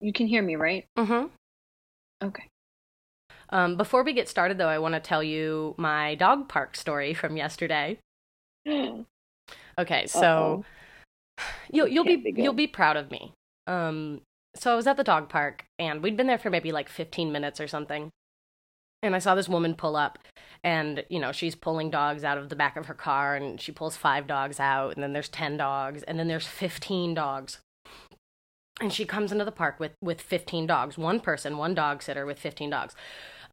You can hear me, right? Mm-hmm. Okay. Um, before we get started, though, I want to tell you my dog park story from yesterday. Okay, so you'll you'll be, be you'll be proud of me. Um, so I was at the dog park, and we'd been there for maybe like 15 minutes or something. And I saw this woman pull up, and you know she's pulling dogs out of the back of her car, and she pulls five dogs out, and then there's 10 dogs, and then there's 15 dogs. And she comes into the park with with 15 dogs, one person, one dog sitter with 15 dogs.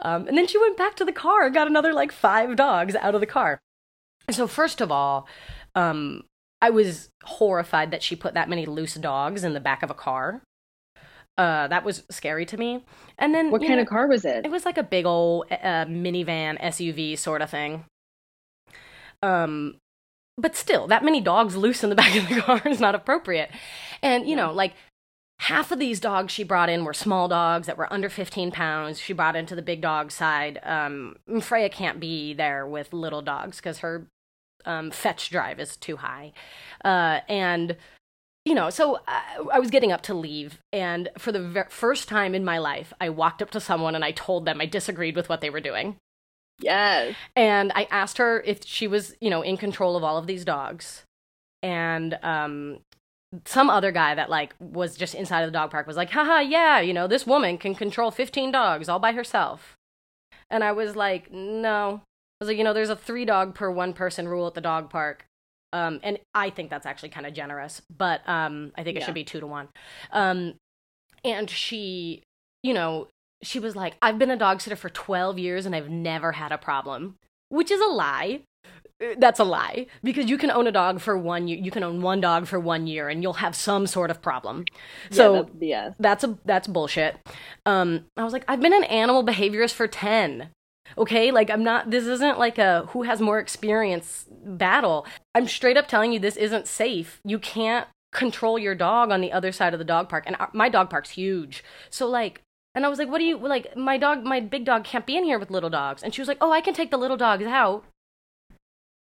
Um, and then she went back to the car and got another like five dogs out of the car. So first of all, um, I was horrified that she put that many loose dogs in the back of a car. Uh, that was scary to me. And then What kind know, of car was it? It was like a big old uh, minivan SUV sort of thing. Um, but still, that many dogs loose in the back of the car is not appropriate. And you know, like half of these dogs she brought in were small dogs that were under 15 pounds. She brought into the big dog side. Um, Freya can't be there with little dogs because her um, fetch drive is too high. Uh, and, you know, so I, I was getting up to leave. And for the ver- first time in my life, I walked up to someone and I told them I disagreed with what they were doing. Yes. And I asked her if she was, you know, in control of all of these dogs. And um, some other guy that like was just inside of the dog park was like, haha, yeah, you know, this woman can control 15 dogs all by herself. And I was like, no. I was like, you know, there's a three dog per one person rule at the dog park. Um, and I think that's actually kind of generous, but um, I think it Yeah. should be two to one. Um, and she, you know, she was like, I've been a dog sitter for 12 years and I've never had a problem, which is a lie. Uh, That's a lie because you can own a dog for one year. You can own one dog for one year and you'll have some sort of problem. So yeah, that's that's a that's bullshit. Um, I was like, I've been an animal behaviorist for ten. Okay, like I'm not. This isn't like a who has more experience battle. I'm straight up telling you this isn't safe. You can't control your dog on the other side of the dog park, and my dog park's huge. So like. And I was like, "What do you like? My dog, my big dog, can't be in here with little dogs." And she was like, "Oh, I can take the little dogs out."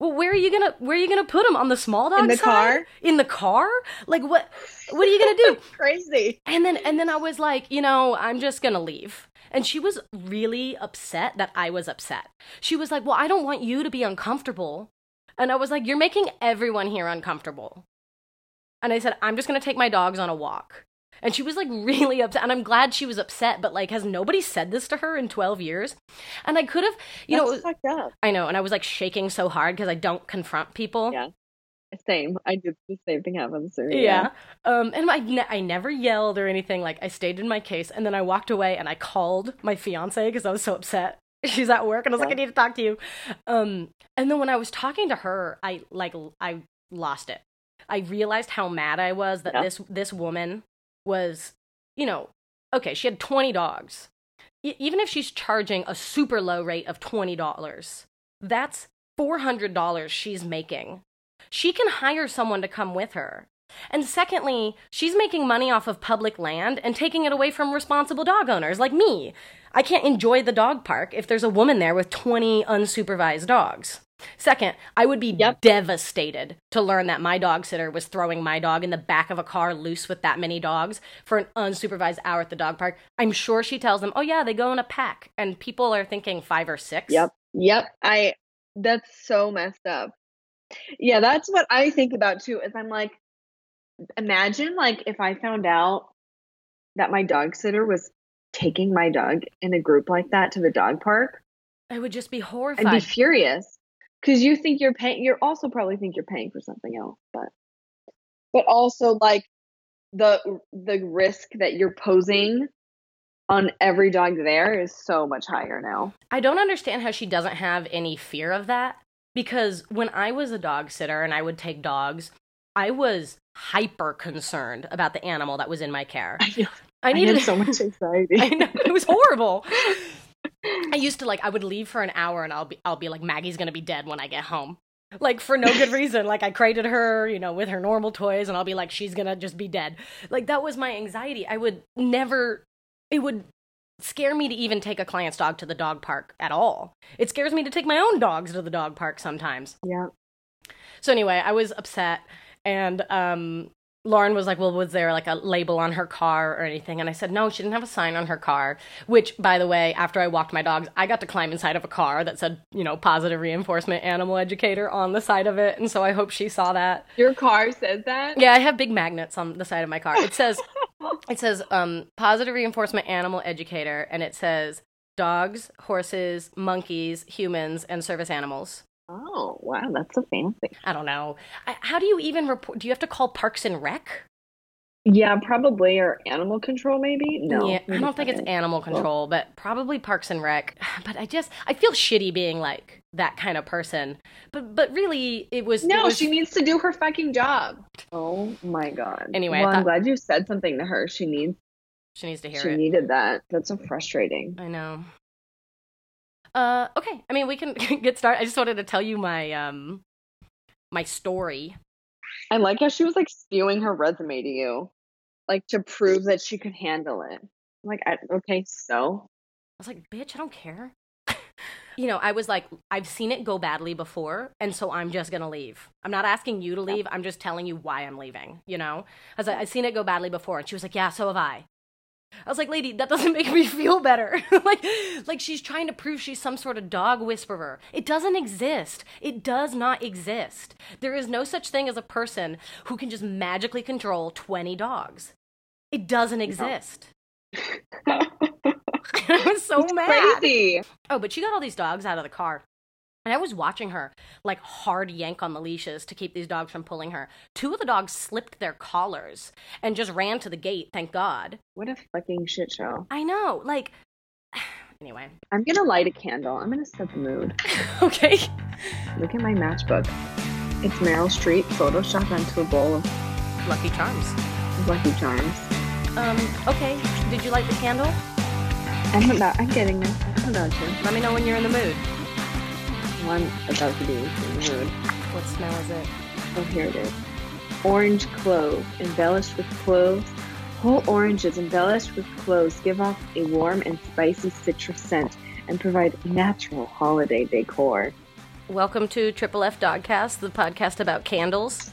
Well, where are you gonna where are you gonna put them on the small dog In the side? car? In the car? Like what? What are you gonna do? Crazy. And then and then I was like, you know, I'm just gonna leave. And she was really upset that I was upset. She was like, Well, I don't want you to be uncomfortable. And I was like, You're making everyone here uncomfortable. And I said, I'm just gonna take my dogs on a walk. And she was like really upset. And I'm glad she was upset, but like, has nobody said this to her in 12 years? And I could have, you know, That's up. I know. And I was like shaking so hard because I don't confront people. Yeah. Same. I did the same thing happens to me. Yeah. Um, and I, ne- I never yelled or anything. Like, I stayed in my case, and then I walked away and I called my fiance because I was so upset. She's at work, and I was like, I need to talk to you. Um, and then when I was talking to her, I like I lost it. I realized how mad I was that Yeah. this this woman was, you know, okay, she had twenty dogs. E- even if she's charging a super low rate of twenty dollars, that's four hundred dollars she's making. She can hire someone to come with her. And secondly, she's making money off of public land and taking it away from responsible dog owners like me. I can't enjoy the dog park if there's a woman there with 20 unsupervised dogs. Second, I would be Yep. devastated to learn that my dog sitter was throwing my dog in the back of a car loose with that many dogs for an unsupervised hour at the dog park. I'm sure she tells them, oh, yeah, they go in a pack. And people are thinking five or six. Yep. Yep. I that's so messed up. Yeah, that's what I think about too. Is I'm like, imagine like if I found out that my dog sitter was taking my dog in a group like that to the dog park. I would just be horrified. I'd be furious because you think you're paying. you're also probably think you're paying for something else, but but also like the the risk that you're posing on every dog there is so much higher now. I don't understand how she doesn't have any fear of that because when I was a dog sitter and I would take dogs, I was hyper concerned about the animal that was in my care. I know. I I needed had so much anxiety. I know it was horrible. I used to like I would leave for an hour and I'll be I'll be like Maggie's gonna be dead when I get home. Like for no good reason. Like I crated her, you know, with her normal toys and I'll be like, she's gonna just be dead. Like that was my anxiety. I would never it would scare me to even take a client's dog to the dog park at all. It scares me to take my own dogs to the dog park sometimes. yeah. So anyway, I was upset and um Lauren was like, "Well, was there like a label on her car or anything?" And I said, "No, she didn't have a sign on her car." Which, by the way, after I walked my dogs, I got to climb inside of a car that said, you know, positive reinforcement animal educator on the side of it, and so I hope she saw that. Your car says that? Yeah, I have big magnets on the side of my car. It says, it says, um, positive reinforcement animal educator, and it says dogs, horses, monkeys, humans, and service animals. Oh, wow, that's so fancy. I don't know. How do you even report? Do you have to call Parks and Rec? Yeah, probably or animal control maybe. No, yeah, I don't think it's animal oh. control, but probably Parks and Rec. But I just I feel shitty being like that kind of person. But but really, it was No, it was, she needs to do her fucking job. Oh my god. Anyway, well, I'm glad you said something to her. She needs. she needs to hear She it. She needed that. That's so frustrating. I know. Uh, okay. I mean, we can get started. I just wanted to tell you my um my story. I like how she was like spewing her resume to you, like to prove that she could handle it. Like, I, okay, so I was like, bitch, I don't care. you know, I was like, I've seen it go badly before, and so I'm just gonna leave. I'm not asking you to leave. I'm just telling you why I'm leaving. You know, I was like, I've seen it go badly before, and she was like, Yeah, so have I. I was like, lady, that doesn't make me feel better. like, like she's trying to prove she's some sort of dog whisperer. It doesn't exist. It does not exist. There is no such thing as a person who can just magically control 20 dogs. It doesn't exist. I was so It's mad. crazy. Oh, but she got all these dogs out of the car. And I was watching her like hard yank on the leashes to keep these dogs from pulling her. Two of the dogs slipped their collars and just ran to the gate, thank God. What a fucking shit show. I know. Like, anyway. I'm gonna light a candle. I'm gonna set the mood. Okay. Look at my matchbook. It's Meryl Streep photoshopped onto a bowl of Lucky Charms. Lucky Charms. Um, okay. Did you light the candle? I'm about. I'm getting there. I'm about to. Let me know when you're in the mood. I'm about to be in the mood. What smell is it? Oh, here it is. Orange clove, embellished with cloves. Whole oranges embellished with cloves give off a warm and spicy citrus scent and provide natural holiday decor. Welcome to Triple F Dogcast, the podcast about candles.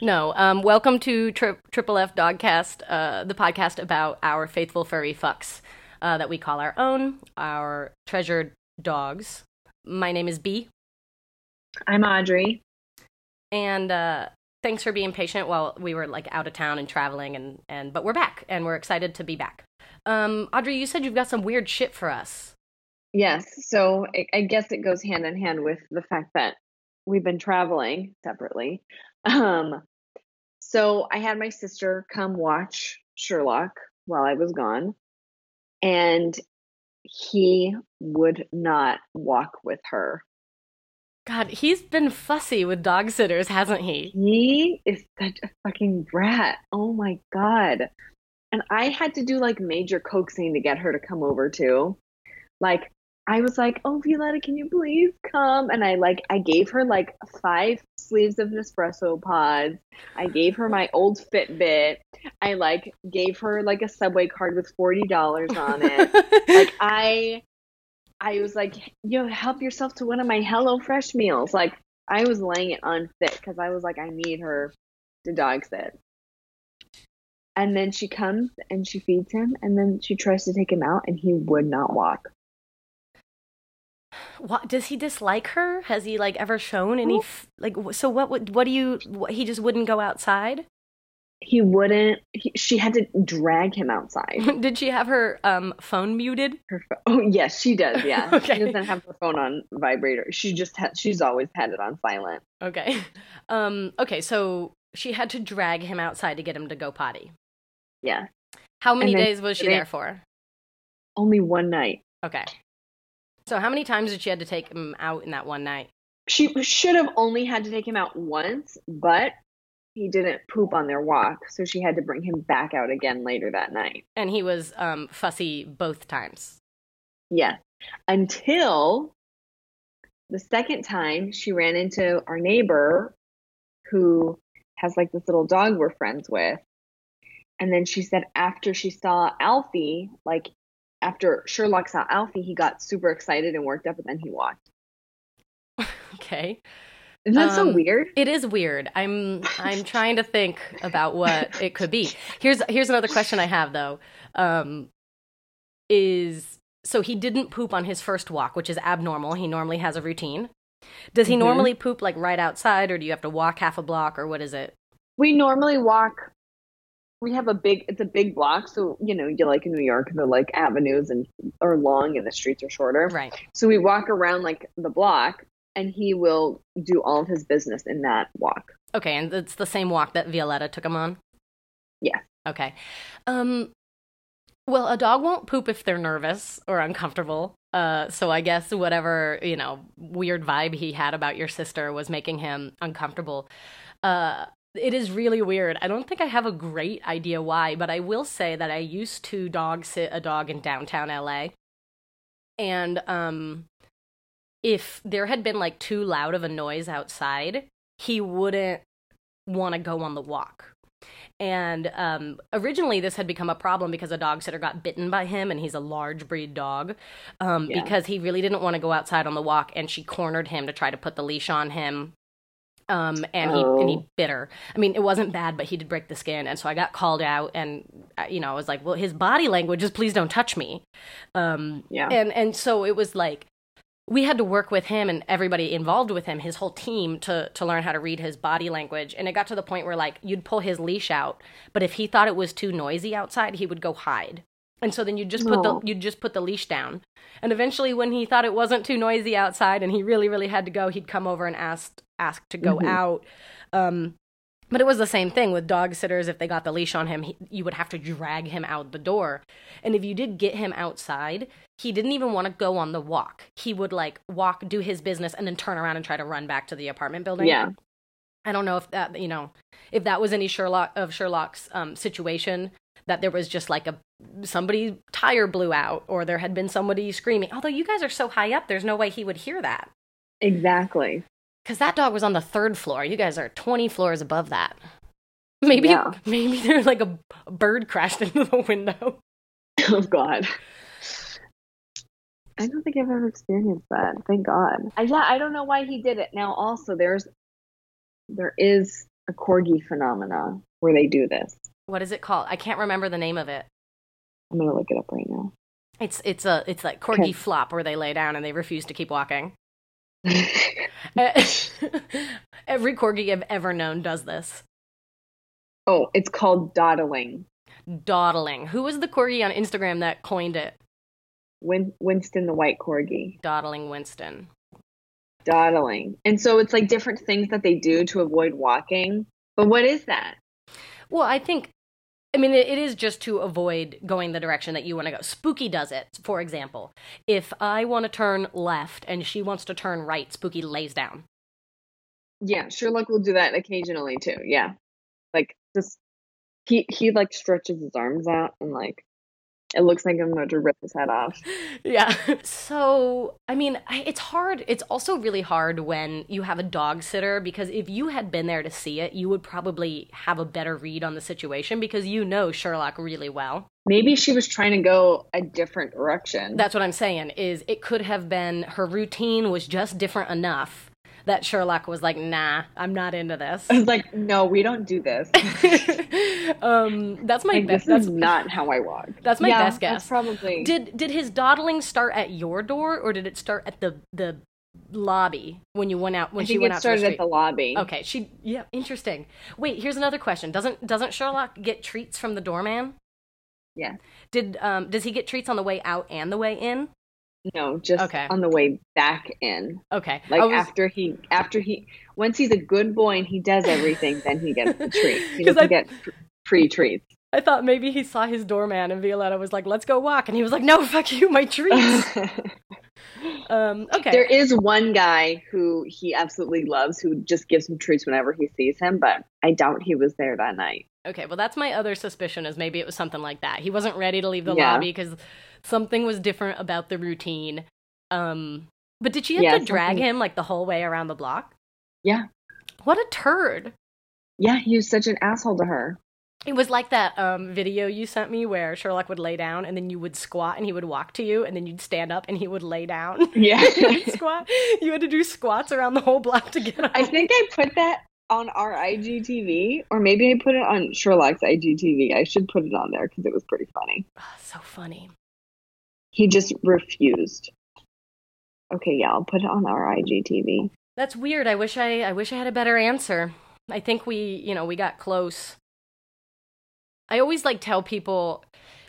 No, um, welcome to Tri- Triple F Dogcast, uh, the podcast about our faithful furry fucks uh, that we call our own, our treasured dogs. My name is B, I'm Audrey. and uh, thanks for being patient while we were like out of town and traveling, and and but we're back, and we're excited to be back. Um, Audrey, you said you've got some weird shit for us. Yes, so I, I guess it goes hand in hand with the fact that we've been traveling separately. Um, so I had my sister come watch Sherlock while I was gone, and he would not walk with her. God, he's been fussy with dog sitters, hasn't he? He is such a fucking brat. Oh my god. And I had to do like major coaxing to get her to come over too. Like I was like, "Oh, Violetta, can you please come?" And I like I gave her like five sleeves of Nespresso pods. I gave her my old Fitbit. I like gave her like a Subway card with $40 on it. like I I was like, yo, help yourself to one of my Hello Fresh meals. Like I was laying it unfit because I was like, I need her to dog sit. And then she comes and she feeds him, and then she tries to take him out, and he would not walk. What does he dislike her? Has he like ever shown any f- like? So what would what do you? What, he just wouldn't go outside. He wouldn't. He, she had to drag him outside. Did she have her um phone muted? Her pho- oh yes, she does. Yeah, Okay. she doesn't have her phone on vibrator. She just ha- she's always had it on silent. Okay. Um. Okay. So she had to drag him outside to get him to go potty. Yeah, How many days was she there for? only one night. Okay. So how many times did she had to take him out in that one night? She should have only had to take him out once, but he didn't poop on their walk, so she had to bring him back out again later that night. And he was um fussy both times. Yes. Until the second time she ran into our neighbor who has like this little dog we're friends with. And then she said after she saw Alfie, like after Sherlock saw Alfie, he got super excited and worked up and then he walked. Okay. Isn't that so Um, weird? It is weird. I'm I'm trying to think about what it could be. Here's here's another question I have though. Um, is so he didn't poop on his first walk, which is abnormal. He normally has a routine. Does he Mhm. normally poop like right outside, or do you have to walk half a block, or what is it? We normally walk. We have a big. It's a big block, so you know, you like in New York, the like avenues and are long and the streets are shorter. Right. So we walk around like the block, and he will do all of his business in that walk. Okay, and it's the same walk that Violetta took him on. Yeah. Okay. Um. Well, a dog won't poop if they're nervous or uncomfortable. Uh, so I guess whatever you know weird vibe he had about your sister was making him uncomfortable. Uh, it is really weird. I don't think I have a great idea why, but I will say that I used to dog sit a dog in downtown LA, and um, if there had been like too loud of a noise outside, he wouldn't want to go on the walk. And um, originally, this had become a problem because a dog sitter got bitten by him, and he's a large breed dog. Um, Yeah. Because he really didn't want to go outside on the walk, and she cornered him to try to put the leash on him. Um, and he and he Oh. bit her. I mean, it wasn't bad, but he did break the skin, and so I got called out, and you know, I was like, well, his body language is please don't touch me. Um, Yeah. and and so it was like we had to work with him and everybody involved with him his whole team to to learn how to read his body language and it got to the point where like you'd pull his leash out but if he thought it was too noisy outside he would go hide and so then you'd just put the you'd just put the leash down and eventually when he thought it wasn't too noisy outside and he really really had to go he'd come over and ask ask to go Mhm. out um but it was the same thing with dog sitters. If they got the leash on him, he, you would have to drag him out the door. And if you did get him outside, he didn't even want to go on the walk. He would like walk, do his business, and then turn around and try to run back to the apartment building. Yeah. I don't know if that, you know, if that was any Sherlock of Sherlock's um, situation that there was just like a somebody's tire blew out or there had been somebody screaming. Although you guys are so high up, there's no way he would hear that Exactly. because that dog was on the third floor. You guys are 20 floors above that. Maybe Yeah. maybe there's like a, bird crashed into the window. Oh God. I don't think I've ever experienced that. Thank God. Uh, yeah, I don't know why he did it. Now, also, there's there is a corgi phenomena where they do this. What is it called? I can't remember the name of it. I'm gonna look it up right now. It's it's a it's like corgi Okay. flop where they lay down and they refuse to keep walking. Every corgi I've ever known does this. oh, it's called dawdling. Dawdling. Who was the corgi on Instagram that coined it? Win- Winston the white corgi. Dawdling Winston. Dawdling. And so it's like different things that they do to avoid walking. But what is that? Well, I think, I mean, it, is just to avoid going the direction that you want to go. Spooky does it, for example. If I want to turn left and she wants to turn right, Spooky lays down. Yeah, Sherlock will do that occasionally too. Yeah. Like just he he like stretches his arms out and like it looks like I'm about to rip his head off. Yeah. So, I mean, it's hard. It's also really hard when you have a dog sitter because if you had been there to see it, you would probably have a better read on the situation because you know Sherlock really well. Maybe she was trying to go a different direction. That's what I'm saying is it could have been her routine was just different enough that Sherlock was like, "Nah, I'm not into this." I was like, no, we don't do this. um, that's my Like, best. this That's not how I walk. that's my Yeah, best guess. Probably Did did his dawdling start at your door or did it start at the the lobby when you went out when she went out to the started at the lobby. Okay, she yeah, interesting. Wait, here's another question. Doesn't doesn't Sherlock get treats from the doorman? Yeah. Did um does he get treats on the way out and the way in? No, just Okay. on the way back in. Okay. Like was- after he after he once he's a good boy and he does everything, then he gets the treat. He doesn't I- get free treats. I thought maybe he saw his doorman and Violetta was like, "Let's go walk," and he was like, "No, fuck you, my treats." um, okay. There is one guy who he absolutely loves who just gives him treats whenever he sees him, but I doubt he was there that night. Okay, well, that's my other suspicion is maybe it was something like that. He wasn't ready to leave the Yeah. lobby because something was different about the routine. Um, but did she have Yeah, to drag something- him like the whole way around the block? Yeah. What a turd! Yeah, he was such an asshole to her. It was like that um, video you sent me where Sherlock would lay down and then you would squat and he would walk to you and then you'd stand up and he would lay down. Yeah. squat. You had to do squats around the whole block to get up. I think I put that on our IGTV, or maybe I put it on Sherlock's IGTV. I should put it on there because it was pretty funny. Oh, so funny. He just refused. Okay, yeah, I'll put it on our IGTV. That's weird. I wish I I wish I had a better answer. I think we, you know, we got close. I always like tell people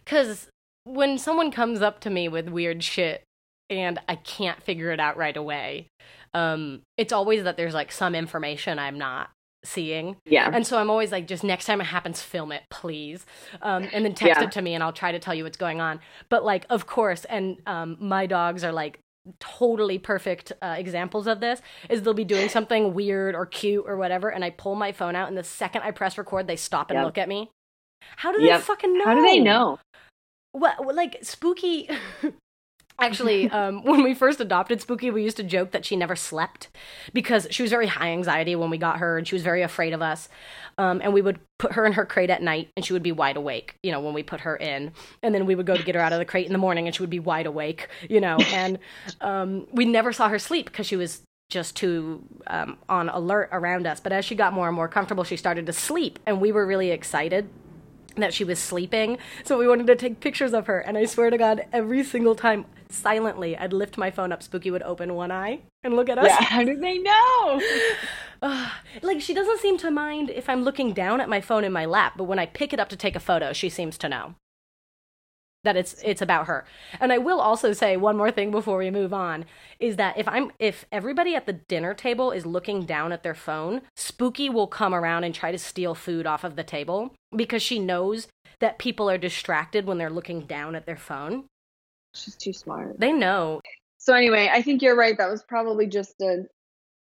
cuz when someone comes up to me with weird shit and I can't figure it out right away, um it's always that there's like some information I'm not seeing. Yeah. And so I'm always like, just next time it happens, film it, please. Um, and then text Yeah. it to me and I'll try to tell you what's going on. But like, of course, and um, my dogs are like totally perfect uh, examples of this is they'll be doing something weird or cute or whatever and i pull my phone out and the second i press record they stop and Yep. look at me how do they Yep. fucking know How do they know? well, like spooky actually um, when we first adopted spooky we used to joke that she never slept because she was very high anxiety when we got her and she was very afraid of us. Um, and we would put her in her crate at night and she would be wide awake you know when we put her in. And then we would go to get her out of the crate in the morning and she would be wide awake you know. And um, we never saw her sleep because she was just too um, on alert around us. But as she got more and more comfortable she started to sleep and we were really excited that she was sleeping. So we wanted to take pictures of her. And I swear to God, every single time, silently, I'd lift my phone up. Spooky would open one eye and look at us. Yeah, how did they know? Ugh. like, she doesn't seem to mind if I'm looking down at my phone in my lap, but when I pick it up to take a photo, she seems to know that it's it's about her. And I will also say one more thing before we move on is that if I'm if everybody at the dinner table is looking down at their phone, Spooky will come around and try to steal food off of the table because she knows that people are distracted when they're looking down at their phone. She's too smart. They know. So anyway, I think you're right. That was probably just a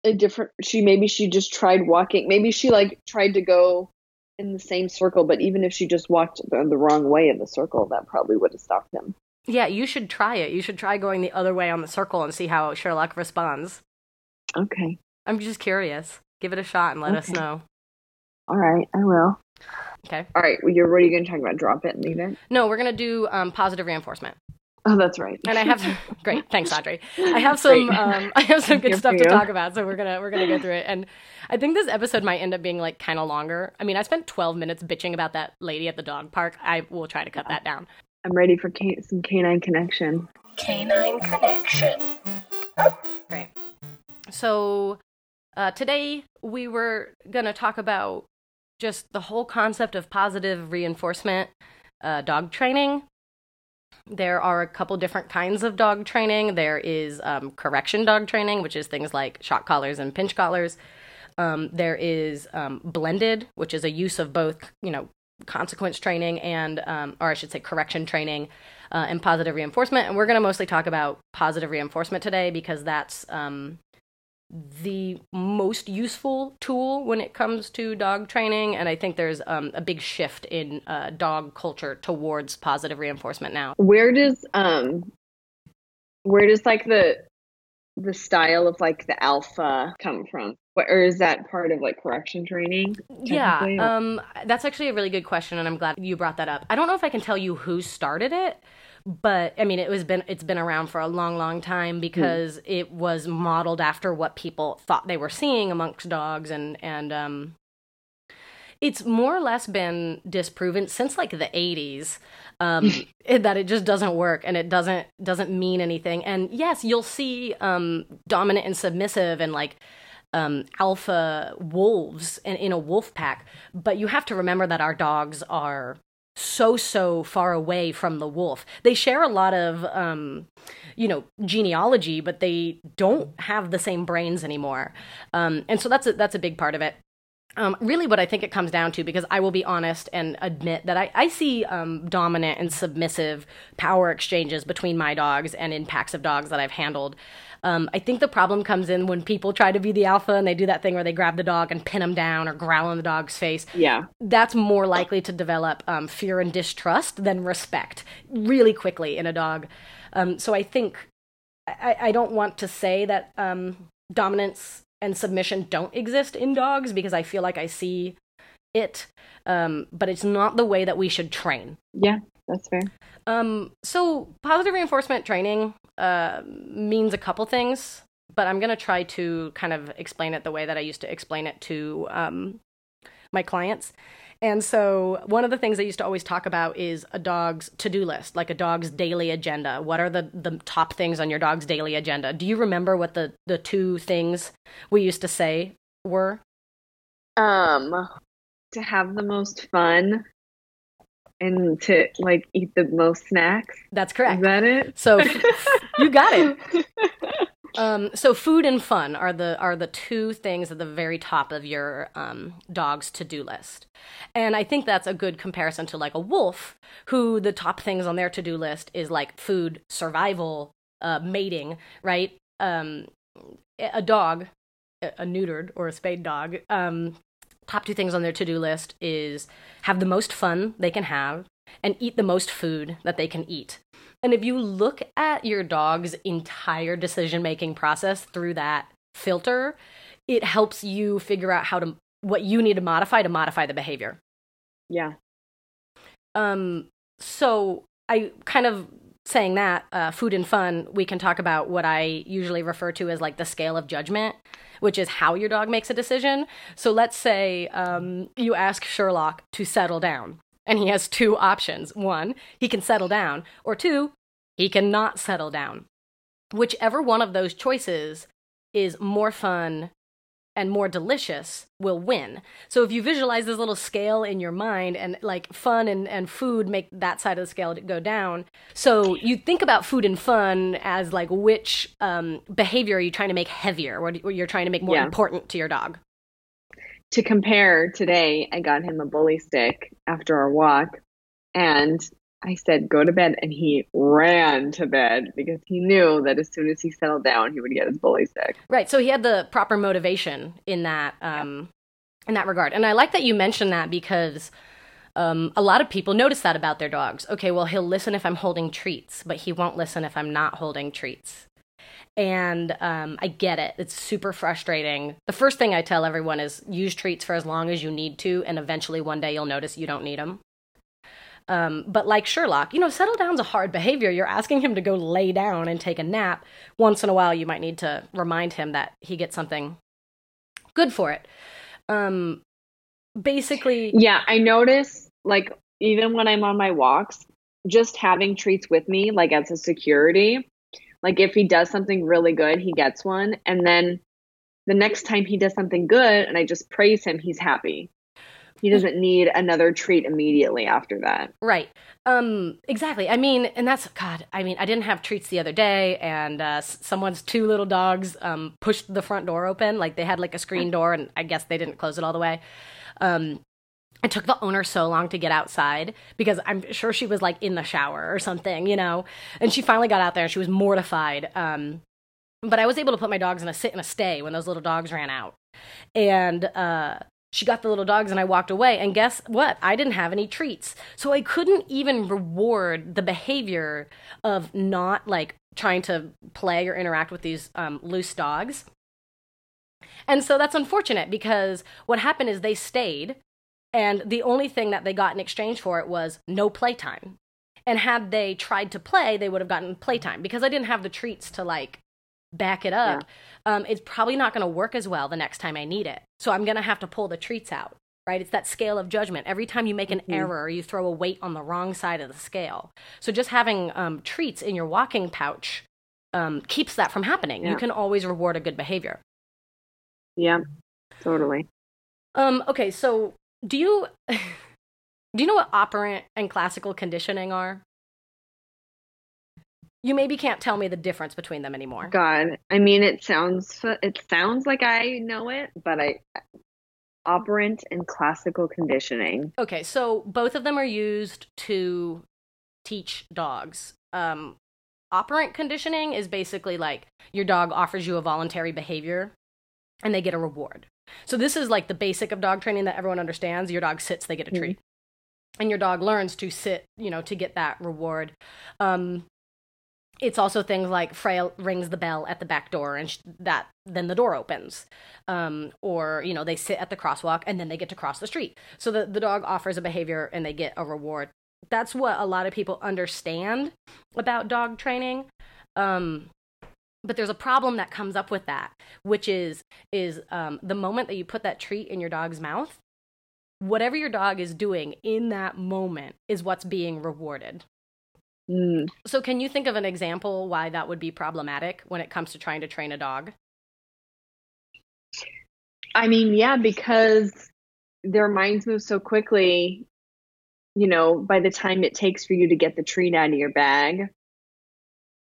a different she maybe she just tried walking. Maybe she like tried to go in the same circle, but even if she just walked the, the wrong way in the circle, that probably would have stopped him. Yeah, you should try it. You should try going the other way on the circle and see how Sherlock responds. Okay. I'm just curious. Give it a shot and let us know. All right, I will. Okay. All right, well, you're what are you going to talk about? Drop it and leave it? No, we're gonna do um, positive reinforcement. Oh, that's right. and I have great, thanks, Audrey. I have some, um, I have some good stuff to talk about, so we're gonna we're gonna go through it. And I think this episode might end up being like kind of longer. I mean, I spent 12 minutes bitching about that lady at the dog park. I will try to cut that down. I'm ready for ca- some canine connection. Canine connection. Great. So uh, today we were gonna talk about just the whole concept of positive reinforcement uh, dog training. There are a couple different kinds of dog training. There is um, correction dog training, which is things like shock collars and pinch collars. Um, there is um, blended, which is a use of both, you know, consequence training and, um, or I should say, correction training uh, and positive reinforcement. And we're going to mostly talk about positive reinforcement today because that's um, the most useful tool when it comes to dog training. And I think there's um, a big shift in uh, dog culture towards positive reinforcement now. Where does um where does like the the style of like the alpha come from? What, or is that part of like correction training? Yeah, um, that's actually a really good question, and I'm glad you brought that up. I don't know if I can tell you who started it, but I mean, it was been it's been around for a long, long time because it was modeled after what people thought they were seeing amongst dogs, and and um, it's more or less been disproven since like the 80s um, that it just doesn't work and it doesn't doesn't mean anything. And yes, you'll see um, dominant and submissive and like um, alpha wolves in, in a wolf pack, but you have to remember that our dogs are so so far away from the wolf. They share a lot of um, you know genealogy, but they don't have the same brains anymore, um, and so that's a, that's a big part of it. Um, really, what I think it comes down to, because I will be honest and admit that I, I see um, dominant and submissive power exchanges between my dogs and in packs of dogs that I've handled. Um, I think the problem comes in when people try to be the alpha and they do that thing where they grab the dog and pin him down or growl in the dog's face. yeah. That's more likely to develop um, fear and distrust than respect really quickly in a dog. Um, so I think I, I don't want to say that um, dominance and submission don't exist in dogs because I feel like I see it, um, but it's not the way that we should train. Yeah, that's fair. Um, so positive reinforcement training uh, means a couple things, but I'm gonna try to kind of explain it the way that I used to explain it to um, my clients. And so, one of the things I used to always talk about is a dog's to do list, like a dog's daily agenda. What are the, the top things on your dog's daily agenda? Do you remember what the, the two things we used to say were? Um, to have the most fun and to like eat the most snacks. That's correct. Is that it? So, you got it. Um, so food and fun are the are the two things at the very top of your um, dog's to do list, and I think that's a good comparison to like a wolf, who the top things on their to do list is like food, survival, uh, mating, right? Um, a dog, a neutered or a spayed dog, um, top two things on their to do list is have the most fun they can have and eat the most food that they can eat. And if you look at your dog's entire decision making process through that filter, it helps you figure out how to what you need to modify to modify the behavior. Yeah. Um so I kind of saying that uh, food and fun we can talk about what i usually refer to as like the scale of judgment which is how your dog makes a decision so let's say um, you ask sherlock to settle down and he has two options. One, he can settle down, or two, he cannot settle down. Whichever one of those choices is more fun and more delicious will win. So if you visualize this little scale in your mind and like fun and, and food make that side of the scale go down. So you think about food and fun as like which um, behavior are you trying to make heavier or you're trying to make more yeah. important to your dog? to compare today, I got him a bully stick after our walk, and I said, go to bed. And he ran to bed because he knew that as soon as he settled down, he would get his bully stick. Right. So he had the proper motivation in that, um, yeah. in that regard. And I like that you mentioned that because um, a lot of people notice that about their dogs. Okay, well, he'll listen if I'm holding treats, but he won't listen if I'm not holding treats and um, I get it. It's super frustrating. The first thing I tell everyone is use treats for as long as you need to, and eventually one day you'll notice you don't need them. Um, but like Sherlock, you know, settle down's a hard behavior. You're asking him to go lay down and take a nap. Once in a while, you might need to remind him that he gets something good for it. Um, basically, yeah, I notice like even when I'm on my walks, just having treats with me, like as a security, like if he does something really good, he gets one. And then the next time he does something good and I just praise him, he's happy. He doesn't need another treat immediately after that. Right. Um exactly. I mean, and that's god, I mean, I didn't have treats the other day and uh someone's two little dogs um pushed the front door open, like they had like a screen door and I guess they didn't close it all the way. Um it took the owner so long to get outside because I'm sure she was like in the shower or something, you know. And she finally got out there and she was mortified. Um, but I was able to put my dogs in a sit and a stay when those little dogs ran out. And uh, she got the little dogs and I walked away. And guess what? I didn't have any treats. So I couldn't even reward the behavior of not like trying to play or interact with these um, loose dogs. And so that's unfortunate because what happened is they stayed and the only thing that they got in exchange for it was no playtime. And had they tried to play, they would have gotten playtime because I didn't have the treats to like back it up. Yeah. Um, it's probably not going to work as well the next time I need it. So I'm going to have to pull the treats out, right? It's that scale of judgment. Every time you make an mm-hmm. error, you throw a weight on the wrong side of the scale. So just having um, treats in your walking pouch um, keeps that from happening. Yeah. You can always reward a good behavior. Yeah, totally. Um, okay, so do you do you know what operant and classical conditioning are? You maybe can't tell me the difference between them anymore. God, I mean, it sounds it sounds like I know it, but I operant and classical conditioning. Okay, so both of them are used to teach dogs. Um, operant conditioning is basically like your dog offers you a voluntary behavior and they get a reward. So this is like the basic of dog training that everyone understands. Your dog sits, they get a mm-hmm. treat. And your dog learns to sit, you know, to get that reward. Um, it's also things like Freya rings the bell at the back door and sh- that then the door opens. Um, or, you know, they sit at the crosswalk and then they get to cross the street. So the, the dog offers a behavior and they get a reward. That's what a lot of people understand about dog training. Um, but there's a problem that comes up with that, which is is um, the moment that you put that treat in your dog's mouth, whatever your dog is doing in that moment is what's being rewarded. Mm. So, can you think of an example why that would be problematic when it comes to trying to train a dog? I mean, yeah, because their minds move so quickly. You know, by the time it takes for you to get the treat out of your bag,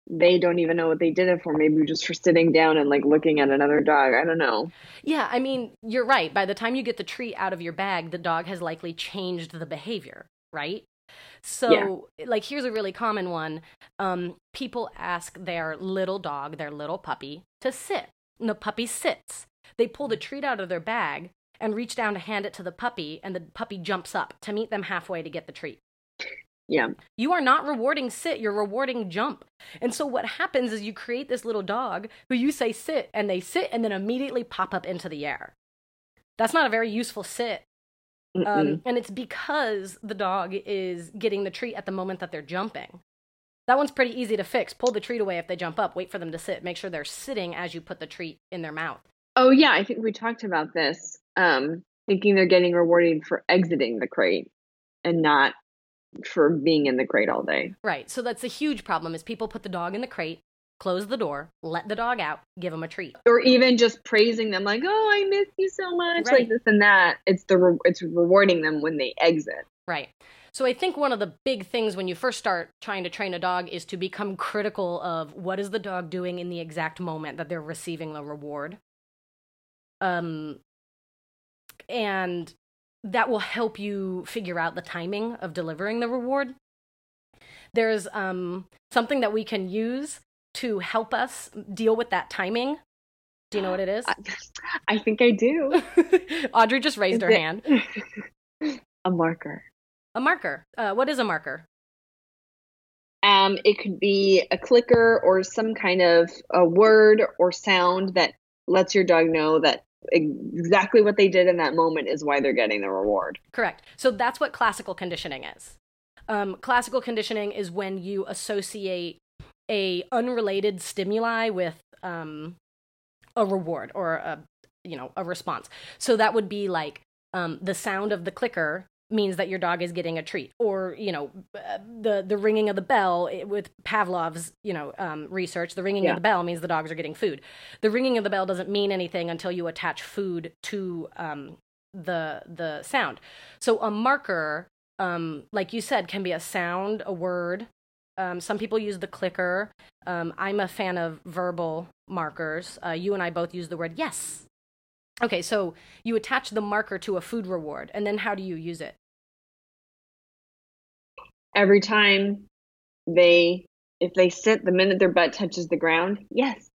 they don't even know what they did it for. Maybe just for sitting down and like looking at another dog. I don't know. Yeah, I mean, you're right. By the time you get the treat out of your bag, the dog has likely changed the behavior, right? So, yeah. like, here's a really common one. Um, people ask their little dog, their little puppy, to sit. And the puppy sits. They pull the treat out of their bag and reach down to hand it to the puppy, and the puppy jumps up to meet them halfway to get the treat. Yeah. You are not rewarding sit, you're rewarding jump. And so what happens is you create this little dog who you say sit, and they sit and then immediately pop up into the air. That's not a very useful sit. Um, and it's because the dog is getting the treat at the moment that they're jumping. That one's pretty easy to fix. Pull the treat away if they jump up. Wait for them to sit. Make sure they're sitting as you put the treat in their mouth. Oh yeah, I think we talked about this. Um, thinking they're getting rewarded for exiting the crate and not for being in the crate all day. Right. So that's a huge problem is people put the dog in the crate, close the door, let the dog out, give them a treat. Or even just praising them like, "Oh, I miss you so much," right. like this and that. It's the re- it's rewarding them when they exit. Right. So I think one of the big things when you first start trying to train a dog is to become critical of what is the dog doing in the exact moment that they're receiving the reward. Um, and that will help you figure out the timing of delivering the reward. There's um, something that we can use to help us deal with that timing. Do you know what it is? I, think I do. Audrey just raised is her it... hand. a marker. A marker. Uh, what is a marker? Um, it could be a clicker or some kind of a word or sound that lets your dog know that exactly what they did in that moment is why they're getting the reward. Correct. So that's what classical conditioning is. Um, classical conditioning is when you associate a unrelated stimuli with um, a reward or a you know a response. So that would be like um, the sound of the clicker means that your dog is getting a treat or you know the the ringing of the bell with pavlov's you know um, research the ringing yeah. of the bell means the dogs are getting food the ringing of the bell doesn't mean anything until you attach food to um, the the sound so a marker um, like you said can be a sound a word um, some people use the clicker um, i'm a fan of verbal markers uh, you and i both use the word yes Okay, so you attach the marker to a food reward, and then how do you use it? Every time they, if they sit the minute their butt touches the ground, yes.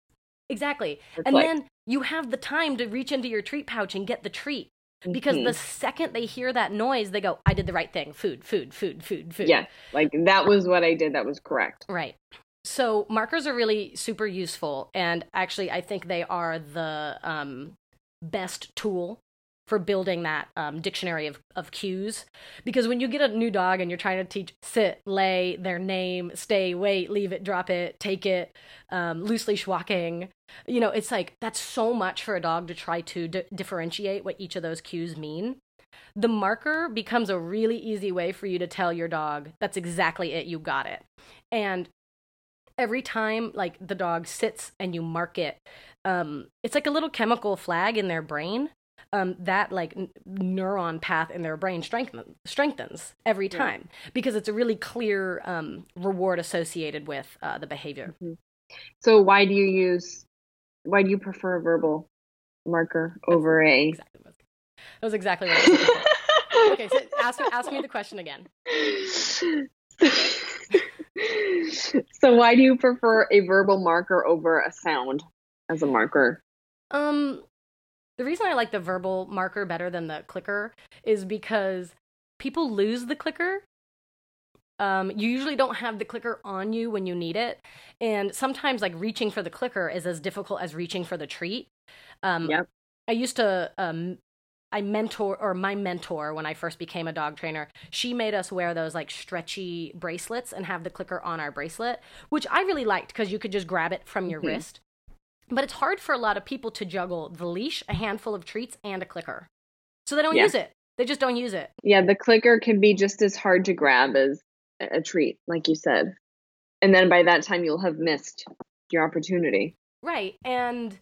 Exactly. and then you have the time to reach into your treat pouch and get the treat. Because mm-hmm. the second they hear that noise, they go, I did the right thing. Food, food, food, food, food. Yeah, like that was what I did. That was correct. Right. So markers are really super useful. And actually, I think they are the um, best tool for building that um, dictionary of, of cues. Because when you get a new dog and you're trying to teach sit, lay, their name, stay, wait, leave it, drop it, take it, um, loose leash walking, you know, it's like that's so much for a dog to try to d- differentiate what each of those cues mean. The marker becomes a really easy way for you to tell your dog that's exactly it, you got it. And every time like the dog sits and you mark it um it's like a little chemical flag in their brain um that like n- neuron path in their brain strengthen- strengthens every time yeah. because it's a really clear um reward associated with uh, the behavior mm-hmm. so why do you use why do you prefer a verbal marker over a exactly that was exactly what I was okay so ask ask me the question again so why do you prefer a verbal marker over a sound as a marker? Um the reason I like the verbal marker better than the clicker is because people lose the clicker Um, you usually don't have the clicker on you when you need it, and sometimes like reaching for the clicker is as difficult as reaching for the treat. Um, Yep. I used to um, I mentor or my mentor when I first became a dog trainer, she made us wear those like stretchy bracelets and have the clicker on our bracelet, which I really liked because you could just grab it from your Mhm. wrist. But it's hard for a lot of people to juggle the leash, a handful of treats, and a clicker. So they don't Yeah. use it. They just don't use it. Yeah, the clicker can be just as hard to grab as a a treat, like you said. And then by that time, you'll have missed your opportunity. Right. And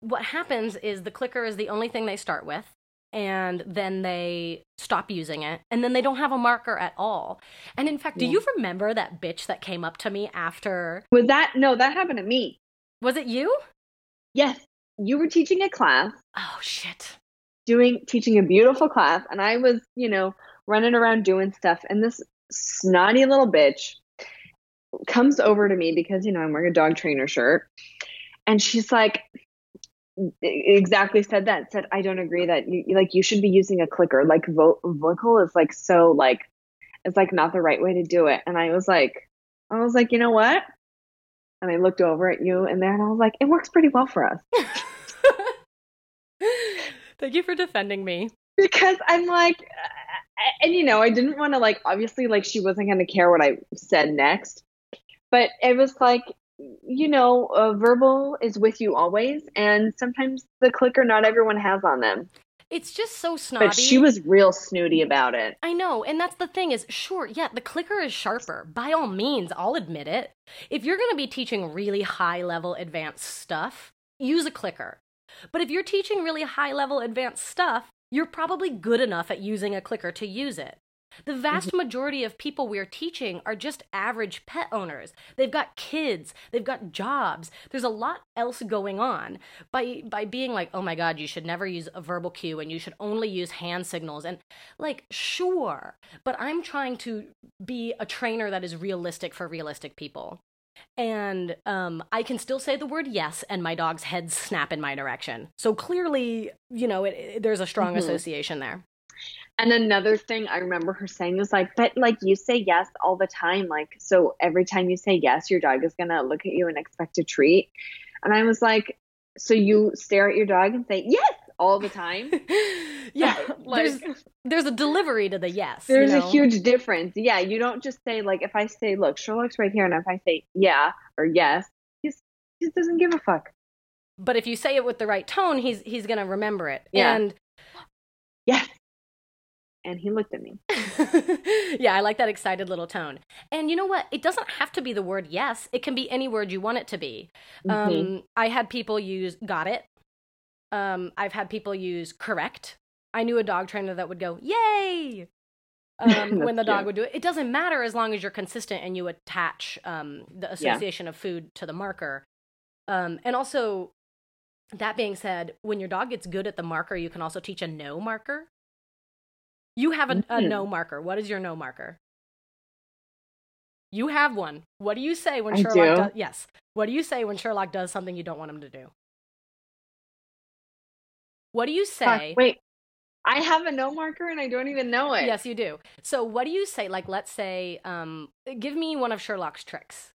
what happens is the clicker is the only thing they start with. And then they stop using it. And then they don't have a marker at all. And in fact, do you remember that bitch that came up to me after? Was that no? That happened to me. Was it you? Yes, you were teaching a class, Oh, shit. doing teaching a beautiful class, and I was, you know, running around doing stuff, and this snotty little bitch comes over to me because you know I'm wearing a dog trainer shirt, and she's like, exactly said that said I don't agree that you like you should be using a clicker like vo- vocal is like so like it's like not the right way to do it, and I was like, I was like, you know what? And I looked over at you and there, and I was like, it works pretty well for us. Thank you for defending me. because I'm like, uh, and you know, I didn't want to like, obviously, like she wasn't going to care what I said next, but it was like, you know, uh, verbal is with you always, and sometimes the clicker not everyone has on them. It's just so snobby. But she was real snooty about it. I know, and that's the thing is, sure, yeah, the clicker is sharper. By all means, I'll admit it. If you're going to be teaching really high level advanced stuff, use a clicker. But if you're teaching really high level advanced stuff, you're probably good enough at using a clicker to use it. The vast majority of people we're teaching are just average pet owners. They've got kids, they've got jobs. There's a lot else going on. By by being like, "Oh my god, you should never use a verbal cue and you should only use hand signals." And like, sure, but I'm trying to be a trainer that is realistic for realistic people. And um, I can still say the word yes, and my dog's heads snap in my direction. So clearly, you know, it, it- there's a strong Mhm. association there. And another thing I remember her saying was like, but like you say yes all the time. Like, so every time you say yes, your dog is going to look at you and expect a treat. And I was like, so you stare at your dog and say yes all the time? yeah, like, there's there's a delivery to the yes. you there's a huge difference. Yeah, you don't just say like if I say, look, Sherlock's right here, and if I say yeah or yes, he's he just doesn't give a fuck. But if you say it with the right tone, he's he's gonna remember it. Yeah. And Yes. And he looked at me. yeah, I like that excited little tone. And you know what? It doesn't have to be the word yes. It can be any word you want it to be. Mhm. Um, I had people use got it. Um, I've had people use correct. I knew a dog trainer that would go, yay! Um, when the dog cute. would do it. It doesn't matter as long as you're consistent and you attach um, the Yeah. association of food to the marker. Um, and also, that being said, when your dog gets good at the marker, you can also teach a no marker. You have a, a no marker. What is your no marker? You have one. What do you say when I Sherlock do. does? Yes. What do you say when Sherlock does something you don't want him to do? What do you Fuck, say? wait, I have a no marker and I don't even know it. Yes, you do. So, what do you say? Like, let's say, um, give me one of Sherlock's tricks.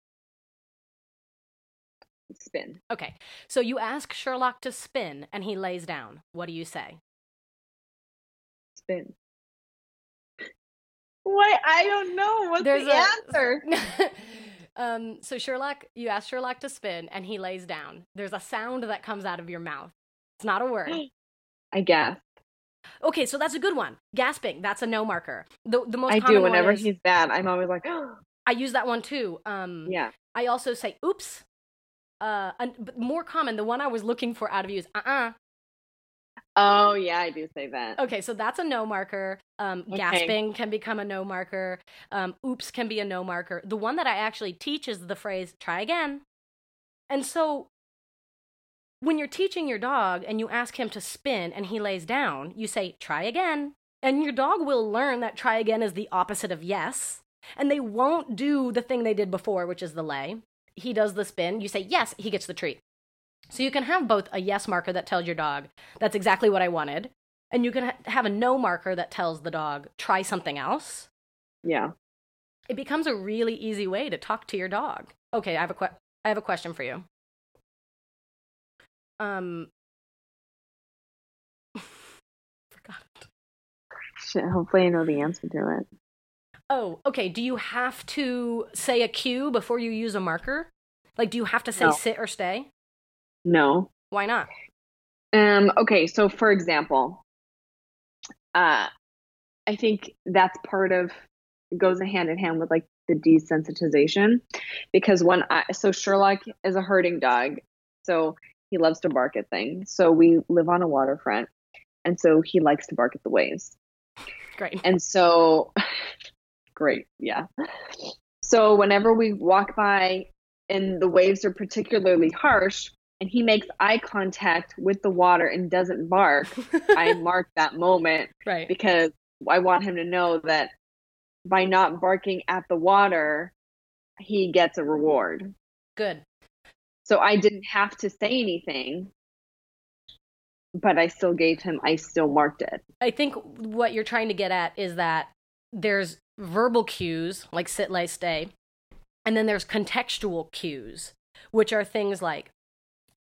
Spin. Okay. So you ask Sherlock to spin, and he lays down. What do you say? Spin. What? I don't know. What's There's the a- answer? um, so Sherlock, you ask Sherlock to spin, and he lays down. There's a sound that comes out of your mouth. It's not a word. I guess. Okay, so that's a good one. Gasping. That's a no marker. The the most I common do. Whenever one is, he's bad, I'm always like, I use that one too. Um, yeah. I also say oops. Uh, and, but more common, the one I was looking for out of you is uh uh Oh, yeah, I do say that. Okay, so that's a no marker. Um, Okay. Gasping can become a no marker. Um, oops can be a no marker. The one that I actually teach is the phrase try again. And so when you're teaching your dog and you ask him to spin and he lays down, you say try again. And your dog will learn that try again is the opposite of yes. And they won't do the thing they did before, which is the lay. He does the spin. You say yes, he gets the treat. So you can have both a yes marker that tells your dog, that's exactly what I wanted, and you can ha- have a no marker that tells the dog, try something else. Yeah. it becomes a really easy way to talk to your dog. Okay, I have a que- I have a question for you. Um, forgot. Shit, hopefully I know the answer to it. Oh, okay. Do you have to say a cue before you use a marker? Like, do you have to say No. sit or stay? No. Why not? Um, okay, so for example, uh, I think that's part of goes hand in hand with like the desensitization because when I so Sherlock is a herding dog, so he loves to bark at things. So we live on a waterfront, and so he likes to bark at the waves. Great. And so, great, yeah. So whenever we walk by and the waves are particularly harsh, and he makes eye contact with the water and doesn't bark, I mark that moment right. because I want him to know that by not barking at the water, he gets a reward. Good. So I didn't have to say anything, but I still gave him, I still marked it. I think what you're trying to get at is that there's verbal cues like sit, lay, stay, and then there's contextual cues, which are things like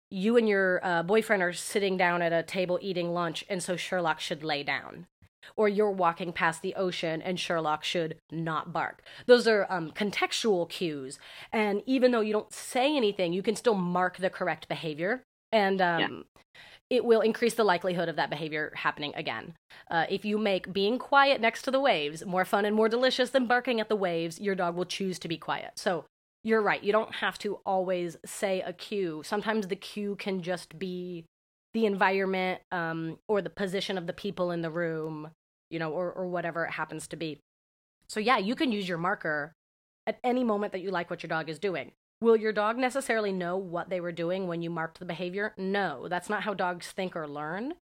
you and your uh, boyfriend are sitting down at a table eating lunch, and so Sherlock should lay down. Or you're walking past the ocean and Sherlock should not bark. Those are um, contextual cues. And even though you don't say anything, you can still mark the correct behavior. And um, Yeah. it will increase the likelihood of that behavior happening again. Uh, if you make being quiet next to the waves more fun and more delicious than barking at the waves, your dog will choose to be quiet. So you're right. You don't have to always say a cue. Sometimes the cue can just be the environment um, or the position of the people in the room, you know, or, or whatever it happens to be. So yeah, you can use your marker at any moment that you like what your dog is doing. Will your dog necessarily know what they were doing when you marked the behavior? No, that's not how dogs think or learn.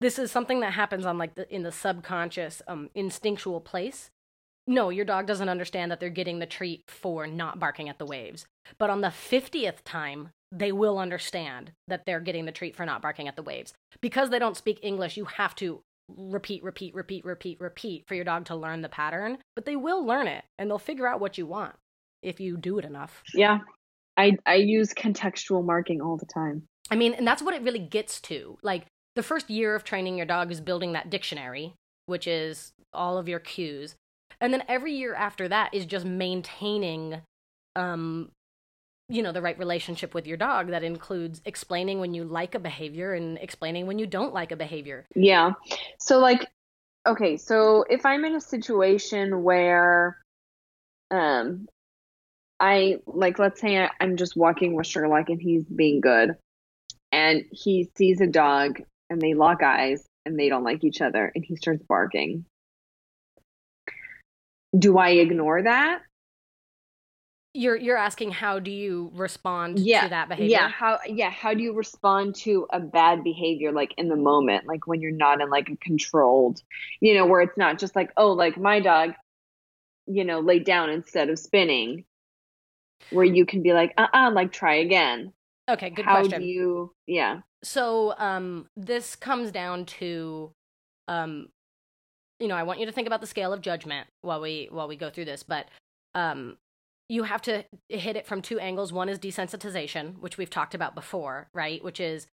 This is something that happens on like the, in the subconscious, um, instinctual place. No, your dog doesn't understand that they're getting the treat for not barking at the waves. But on the 50th time, they will understand that they're getting the treat for not barking at the waves. Because they don't speak English, you have to repeat, repeat, repeat, repeat, repeat for your dog to learn the pattern. But they will learn it and they'll figure out what you want if you do it enough. Yeah. I, I use contextual marking all the time. I mean, and that's what it really gets to. Like the first year of training your dog is building that dictionary, which is all of your cues. And then every year after that is just maintaining um you know the right relationship with your dog that includes explaining when you like a behavior and explaining when you don't like a behavior. Yeah. So like okay, so if I'm in a situation where um I like let's say I, I'm just walking with Sherlock and he's being good and he sees a dog and they lock eyes and they don't like each other and he starts barking. Do I ignore that? You're you're asking how do you respond Yeah, to that behavior? Yeah, how yeah, how do you respond to a bad behavior like in the moment, like when you're not in like a controlled, you know, where it's not just like, oh, like my dog, you know, laid down instead of spinning. Where you can be like, uh-uh, like try again. Okay, good how question. do you yeah. so um this comes down to um you know i want you to think about the scale of judgment while we while we go through this but um you have to hit it from two angles. One is desensitization which we've talked about before right? Which is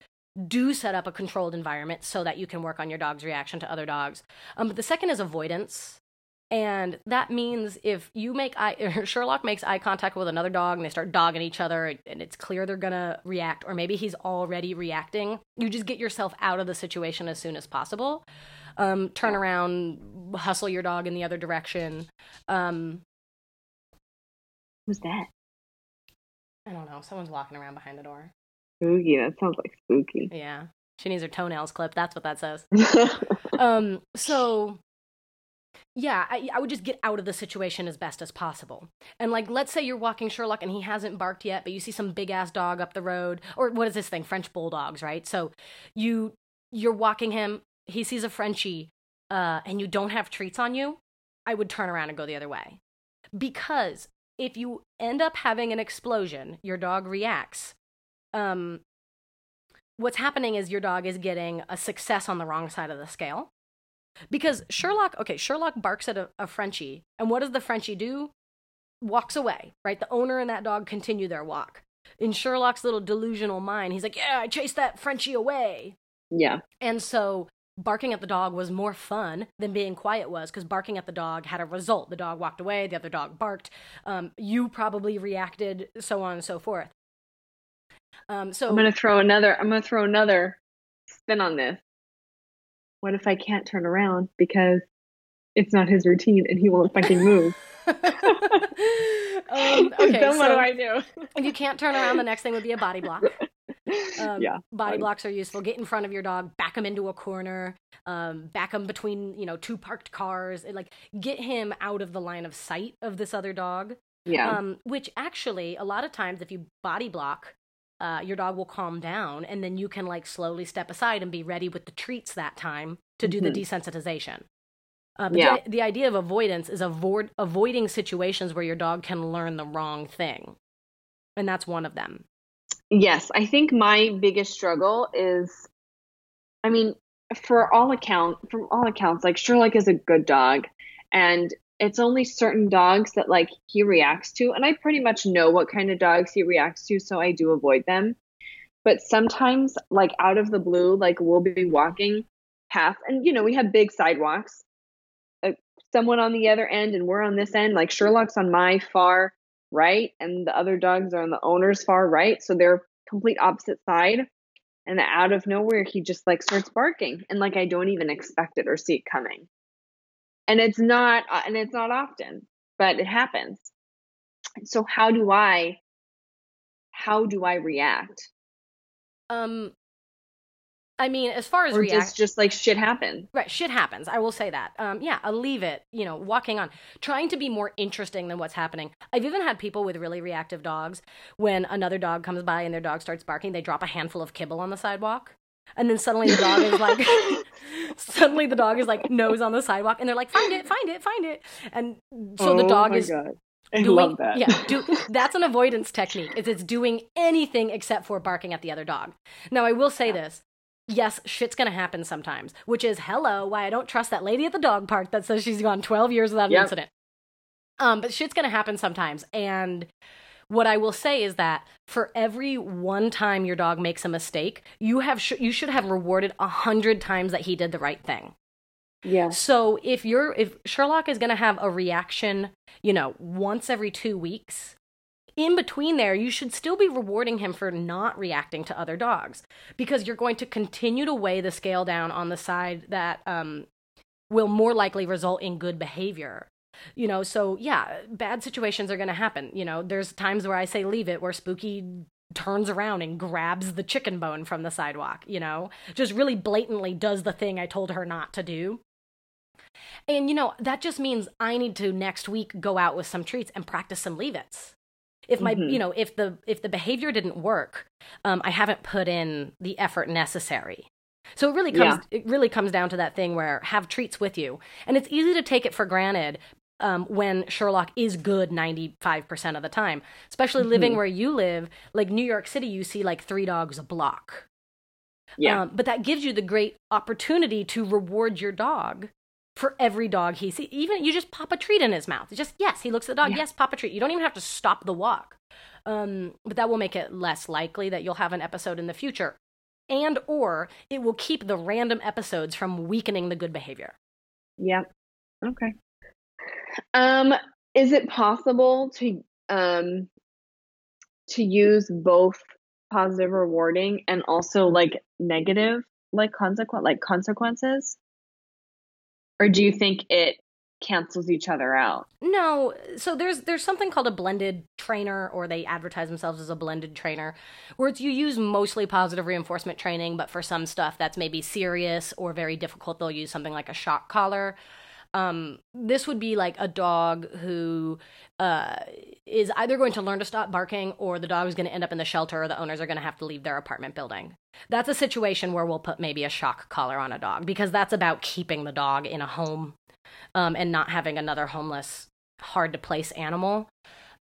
do set up a controlled environment so that you can work on your dog's reaction to other dogs. Um but the second is avoidance. And that means if you make eye, Sherlock makes eye contact with another dog and they start dogging each other and it's clear they're gonna react, or maybe he's already reacting, you just get yourself out of the situation as soon as possible. Um, turn around, hustle your dog in the other direction. Um, Who's that? I don't know. Someone's walking around behind the door. Spooky. That sounds like spooky. Yeah. She needs her toenails clipped. That's what that says. um so yeah I, I would just get out of the situation as best as possible and like let's say you're walking sherlock and he hasn't barked yet but you see some big ass dog up the road or what is this thing french bulldogs right so you you're walking him he sees a frenchie uh, and you don't have treats on you i would turn around and go the other way because if you end up having an explosion your dog reacts um what's happening is your dog is getting a success on the wrong side of the scale because Sherlock, okay, Sherlock barks at a, a Frenchie, and what does the Frenchie do? walks away, right? The owner and that dog continue their walk. In Sherlock's little delusional mind, he's like, Yeah, I chased that Frenchie away. Yeah. And so barking at the dog was more fun than being quiet was because barking at the dog had a result. The dog walked away, the other dog barked. Um, you probably reacted, so on and so forth. Um, so I'm gonna throw another. I'm gonna throw another spin on this. What if I can't turn around because it's not his routine and he won't fucking move? um, okay, then what so do I do? if you can't turn around, the next thing would be a body block. Um, yeah. body blocks are useful. Get in front of your dog, back him into a corner, um, back him between you know two parked cars, and, like get him out of the line of sight of this other dog. Yeah. Um, which actually, a lot of times, if you body block, uh, your dog will calm down, and then you can like slowly step aside and be ready with the treats that time to do the Mhm. desensitization. Uh, Yeah. the, the idea of avoidance is avoid avoiding situations where your dog can learn the wrong thing, and that's one of them. Yes, I think my biggest struggle is, I mean, for all account, from all accounts, like Sherlock is a good dog, and it's only certain dogs that like he reacts to, and I pretty much know what kind of dogs he reacts to, so I do avoid them. But sometimes, like out of the blue, like we'll be walking past, and you know we have big sidewalks. Uh, someone on the other end, and we're on this end. Like Sherlock's on my far right? And the other dogs are on the owner's far right so they're complete opposite side. And out of nowhere he just like starts barking and like i don't even expect it or see it coming. And it's not uh, and it's not often but it happens. So how do i how do i react? Um, I mean, as far as or react, just just like shit happens Right, shit happens. I will say that. Um, yeah, I'll leave it. You know, walking on, trying to be more interesting than what's happening. I've even had people with really reactive dogs. When another dog comes by and their dog starts barking, they drop a handful of kibble on the sidewalk, and then suddenly the dog is like, suddenly the dog is like nose on the sidewalk, and they're like, find it, find it, find it, and so the Oh dog my is God. i doing, love that Yeah, do, that's an avoidance technique. Is it's doing anything except for barking at the other dog. Now, I will say this. Yes, shit's gonna happen sometimes, which is hello, why I don't trust that lady at the dog park that says she's gone 12 years without an Yep. incident. Um, but shit's gonna happen sometimes. And what I will say is that for every one time your dog makes a mistake, you have sh- you should have rewarded a hundred times that he did the right thing. yeah So if you're if Sherlock is going to have a reaction, you know, once every 2 weeks, in between there you should still be rewarding him for not reacting to other dogs because you're going to continue to weigh the scale down on the side that um will more likely result in good behavior. You know, so yeah, bad situations are going to happen. You know, there's times where I say leave it where Spooky turns around and grabs the chicken bone from the sidewalk, you know, just really blatantly does the thing I told her not to do. And you know, that just means I need to next week go out with some treats and practice some leave its. If my, Mhm. you know, if the if the behavior didn't work, um, I haven't put in the effort necessary. So it really comes it really comes down to that thing where have treats with you, and it's easy to take it for granted um, when Sherlock is good ninety five percent of the time. Especially living Mhm. where you live, like New York City, you see like three dogs a block. yeah Um, but that gives you the great opportunity to reward your dog for every dog he sees. Even you just pop a treat in his mouth. It's just yes, he looks at the dog. Yeah. Yes, pop a treat. You don't even have to stop the walk. Um, but that will make it less likely that you'll have an episode in the future, and or it will keep the random episodes from weakening the good behavior. Yeah. Okay. Um, is it possible to um to use both positive rewarding and also like negative like consequent like consequences? Or do you think it cancels each other out? No, so there's there's something called a blended trainer, or they advertise themselves as a blended trainer, where it's you use mostly positive reinforcement training, but for some stuff that's maybe serious or very difficult, they'll use something like a shock collar. Um, this would be like a dog who uh, is either going to learn to stop barking, or the dog is going to end up in the shelter, or the owners are going to have to leave their apartment building. That's a situation where we'll put maybe a shock collar on a dog because that's about keeping the dog in a home um, and not having another homeless, hard to place animal.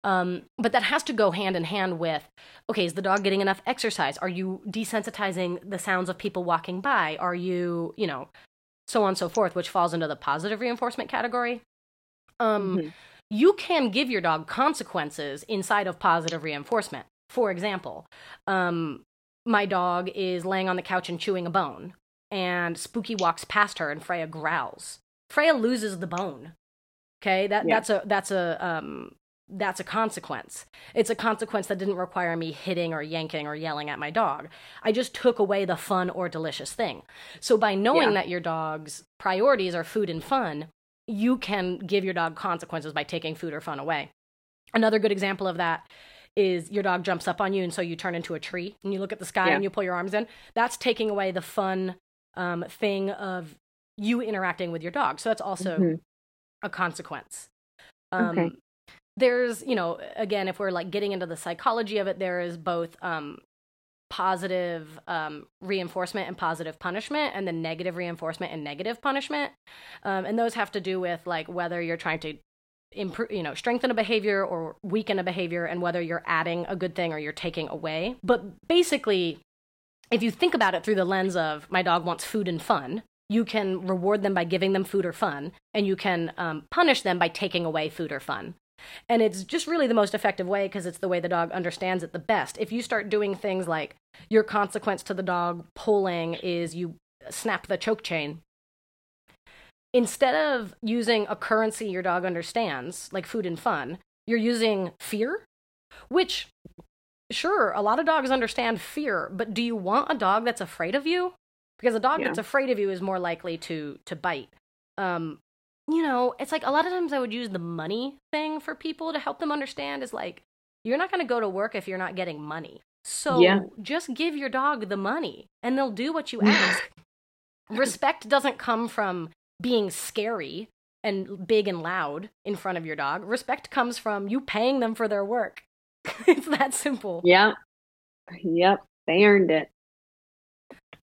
Um, but that has to go hand in hand with okay, is the dog getting enough exercise? Are you desensitizing the sounds of people walking by? Are you, you know, so on and so forth, which falls into the positive reinforcement category. Um, Mhm. you can give your dog consequences inside of positive reinforcement. For example, um, my dog is laying on the couch and chewing a bone, and Spooky walks past her, and Freya growls. Freya loses the bone. Okay, that yeah. that's a that's a um, that's a consequence. It's a consequence that didn't require me hitting or yanking or yelling at my dog. I just took away the fun or delicious thing. So by knowing yeah. that your dog's priorities are food and fun, you can give your dog consequences by taking food or fun away. Another good example of that is your dog jumps up on you and so you turn into a tree and you look at the sky yeah. and you pull your arms in. That's taking away the fun um, thing of you interacting with your dog. So that's also mm-hmm. a consequence. Um, okay there's you know again if we're like getting into the psychology of it there is both um positive um, reinforcement and positive punishment and then negative reinforcement and negative punishment. Um, and those have to do with like whether you're trying to improve you know strengthen a behavior or weaken a behavior and whether you're adding a good thing or you're taking away. But basically if you think about it through the lens of my dog wants food and fun you can reward them by giving them food or fun and you can um, punish them by taking away food or fun and it's just really the most effective way because it's the way the dog understands it the best. If you start doing things like your consequence to the dog pulling is you snap the choke chain, instead of using a currency your dog understands, like food and fun, you're using fear, which sure, a lot of dogs understand fear, but do you want a dog that's afraid of you? Because a dog yeah. that's afraid of you is more likely to to bite. Um, you know, it's like a lot of times I would use the money thing for people to help them understand is like, you're not going to go to work if you're not getting money. So yeah. just give your dog the money and they'll do what you ask. Respect doesn't come from being scary and big and loud in front of your dog. Respect comes from you paying them for their work. it's that simple. Yep. Yep. They earned it.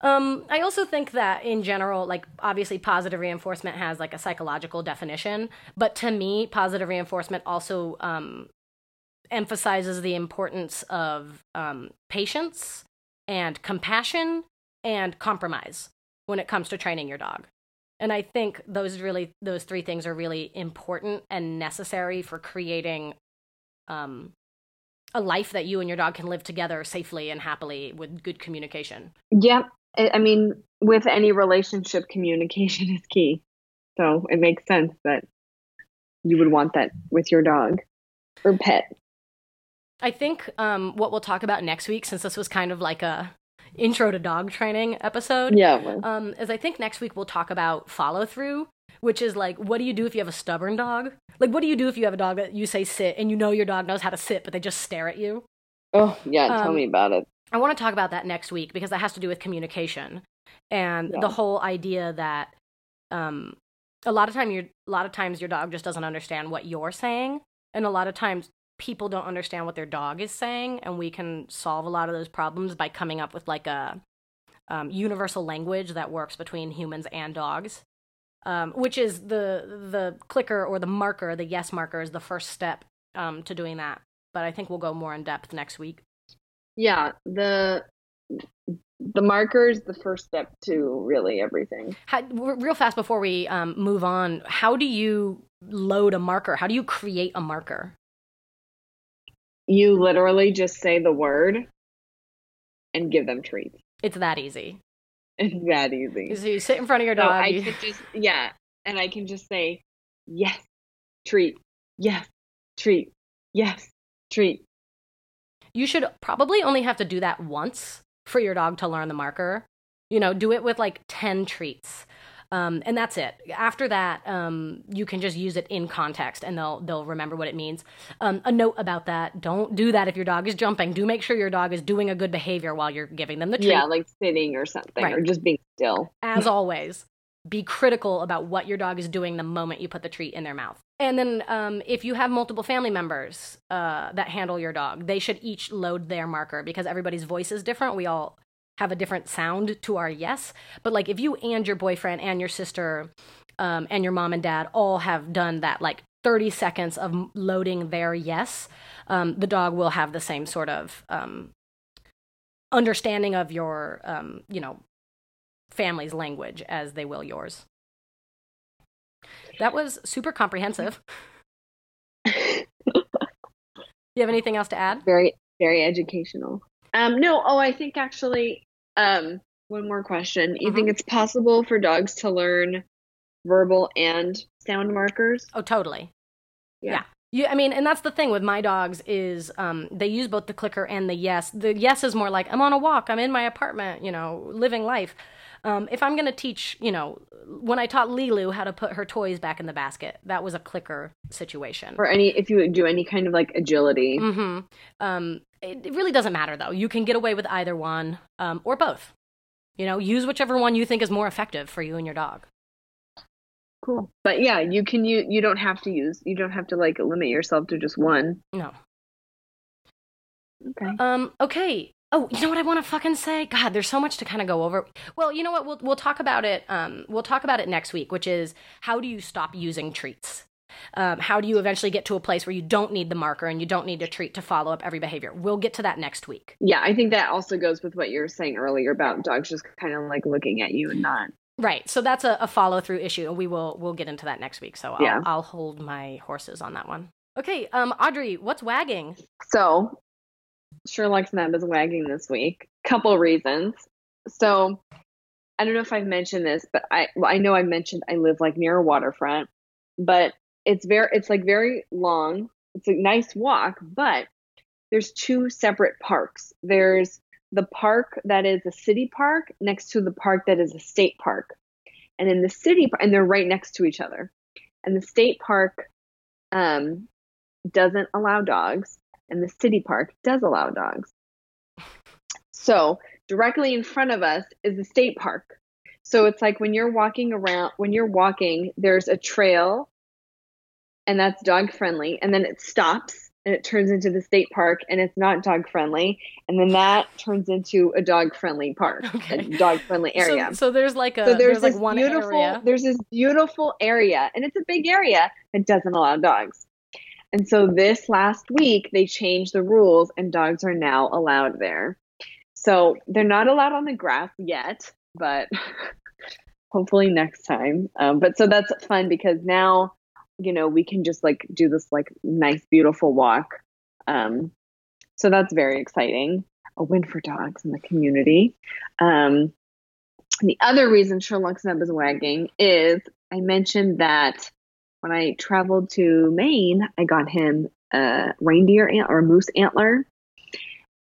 Um, I also think that in general, like obviously positive reinforcement has like a psychological definition, but to me, positive reinforcement also um, emphasizes the importance of um, patience and compassion and compromise when it comes to training your dog. And I think those really those three things are really important and necessary for creating um, a life that you and your dog can live together safely and happily with good communication. Yep, I mean, with any relationship, communication is key. So it makes sense that you would want that with your dog or pet. I think um, what we'll talk about next week, since this was kind of like a intro to dog training episode, yeah, um, is I think next week we'll talk about follow through, which is like, what do you do if you have a stubborn dog? Like, what do you do if you have a dog that you say sit and you know your dog knows how to sit, but they just stare at you? Oh yeah, tell um, me about it. I want to talk about that next week because that has to do with communication and yeah. the whole idea that um, a lot of time a lot of times your dog just doesn't understand what you're saying, and a lot of times people don't understand what their dog is saying, and we can solve a lot of those problems by coming up with like a um, universal language that works between humans and dogs. Um, which is the the clicker or the marker, the yes marker is the first step um, to doing that. But I think we'll go more in depth next week yeah the the marker is the first step to really everything. How, real fast before we um, move on how do you load a marker? How do you create a marker? You literally just say the word and give them treats. It's that easy. It's that easy. So you sit in front of your dog so i you... just yeah and i can just say yes treat. Yes treat. Yes treat you should probably only have to do that once for your dog to learn the marker. You know, do it with like 10 treats. Um, and that's it. After that, um, you can just use it in context, and they'll they'll remember what it means. Um, a note about that: don't do that if your dog is jumping. Do make sure your dog is doing a good behavior while you're giving them the treat. Yeah, like sitting or something, right. or just being still. As always, be critical about what your dog is doing the moment you put the treat in their mouth. And then, um, if you have multiple family members uh, that handle your dog, they should each load their marker because everybody's voice is different. We all have a different sound to our yes. But like, if you and your boyfriend and your sister um, and your mom and dad all have done that, like 30 seconds of loading their yes, um, the dog will have the same sort of um, understanding of your, um, you know, family's language as they will yours. That was super comprehensive. Do you have anything else to add? Very, very educational. Um, no, oh, I think actually, um, one more question. You think Mhm. it's possible for dogs to learn verbal and sound markers? Oh, totally. Yeah. Yeah. You, I mean, and that's the thing with my dogs is um, they use both the clicker and the yes. The yes is more like I'm on a walk, I'm in my apartment, you know, living life. Um, if I'm going to teach, you know, when I taught Lilu how to put her toys back in the basket, that was a clicker situation. Or any, if you do any kind of like agility. hmm Um, it, it really doesn't matter though. You can get away with either one um, or both. You know, use whichever one you think is more effective for you and your dog. Cool. But yeah, you can you you don't have to use you don't have to like limit yourself to just one. No. Okay. Um. Okay. Oh, you know what I want to fucking say? God, there's so much to kind of go over. Well, you know what? We'll we'll talk about it. Um, we'll talk about it next week, which is how do you stop using treats? Um, how do you eventually get to a place where you don't need the marker and you don't need a treat to follow up every behavior? We'll get to that next week. Yeah, I think that also goes with what you were saying earlier about dogs just kind of like looking at you and not. Right. So that's a, a follow through issue, and we will we'll get into that next week. So I'll, Yeah. I'll hold my horses on that one. Okay. Um, Audrey, what's wagging? So, Sherlock's nub is wagging this week. Couple reasons. So, I don't know if I've mentioned this, but I well, I know I mentioned I live like near a waterfront, but it's very it's like very long. It's a nice walk, but there's two separate parks. There's the park that is a city park next to the park that is a state park. And in the city and they're right next to each other. And the state park um doesn't allow dogs and the city park does allow dogs. So, directly in front of us is the state park. So, it's like when you're walking around, when you're walking, there's a trail and that's dog friendly, and then it stops and it turns into the state park and it's not dog friendly, and then that turns into a dog friendly park, Okay. a dog friendly area. So, so there's like a So there's, like this one beautiful area. there's this beautiful area and it's a big area that doesn't allow dogs. And so this last week they changed the rules and dogs are now allowed there. So they're not allowed on the grass yet, but hopefully next time. Um, but so that's fun because now you know we can just like do this like nice beautiful walk. Um, so that's very exciting. A win for dogs in the community. Um, the other reason Sherlock's nub is wagging is I mentioned that when I traveled to Maine, I got him a reindeer ant or a moose antler,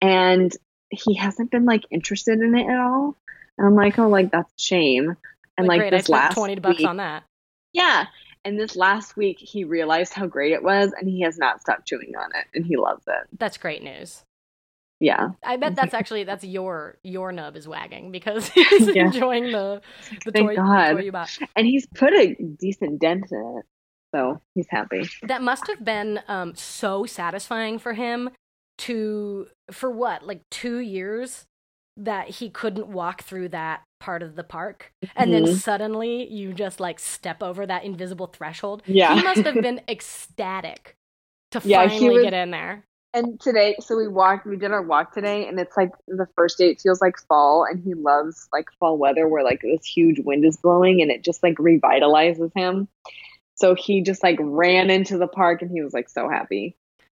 and he hasn't been like interested in it at all. And I'm like, oh, like that's a shame. And like, great, this last twenty bucks week, on that. yeah. And this last week, he realized how great it was, and he has not stopped chewing on it, and he loves it. That's great news. Yeah, I bet that's actually that's your your nub is wagging because he's Yeah. enjoying the the Thank toy, the toy you bought. and he's put a decent dent in it, so he's happy. That must have been um, so satisfying for him to for what like two years that he couldn't walk through that part of the park and then Mhm. suddenly you just like step over that invisible threshold Yeah. he must have been ecstatic to Yeah, finally was- get in there And today, so we walked, we did our walk today, and it's like the first day, it feels like fall, and he loves like fall weather where like this huge wind is blowing and it just like revitalizes him. So he just like ran into the park and he was like so happy.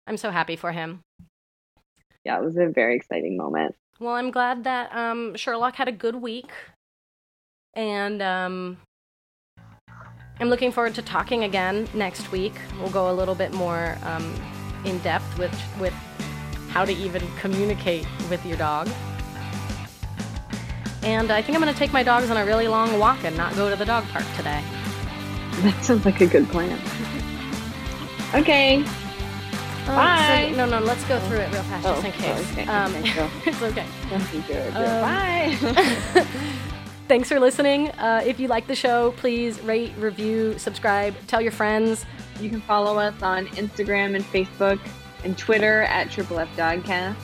i'm so happy for him Yeah, it was a very exciting moment. Well, I'm glad that um, Sherlock had a good week, and um, I'm looking forward to talking again next week. We'll go a little bit more um, in depth with with how to even communicate with your dog. And I think I'm going to take my dogs on a really long walk and not go to the dog park today. That sounds like a good plan. Okay. Um, so- Bye. no, no, let's go through it real fast just Oh, in case. okay, Um, it's okay. Do it, do it. Um, Bye. Thanks for listening. Uh, if you like the show, please rate, review, subscribe, tell your friends. you can follow us on Instagram and Facebook and Twitter at Triple F Dogcast.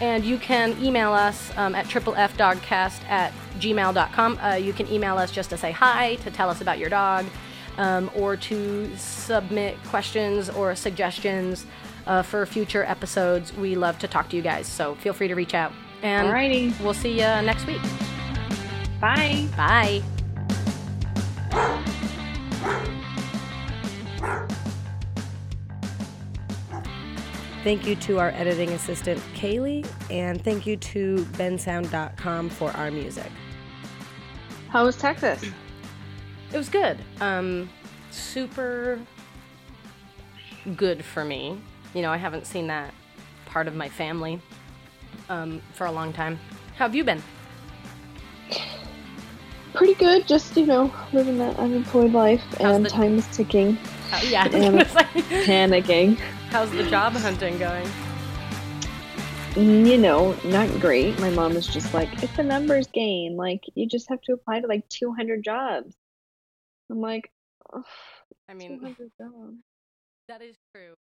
And you can email us um, at triplefdogcast at gmail.com. Uh, you can email us just to say hi, to tell us about your dog, um, or to submit questions or suggestions uh, for future episodes. We love to talk to you guys, so feel free to reach out. And Alrighty. we'll see you next week. Bye. Bye. Thank you to our editing assistant, Kaylee, and thank you to bensound.com for our music. How was Texas? It was good. Um, super good for me. You know, I haven't seen that part of my family um, for a long time. How have you been? Pretty good. Just you know, living that unemployed life, How's and the- time is ticking. Uh, yeah, was And- Panicking. how's the job hunting going? You know, not great. My mom is just like, it's a numbers game. Like you just have to apply to like 200 jobs. I'm like, I mean, that is true.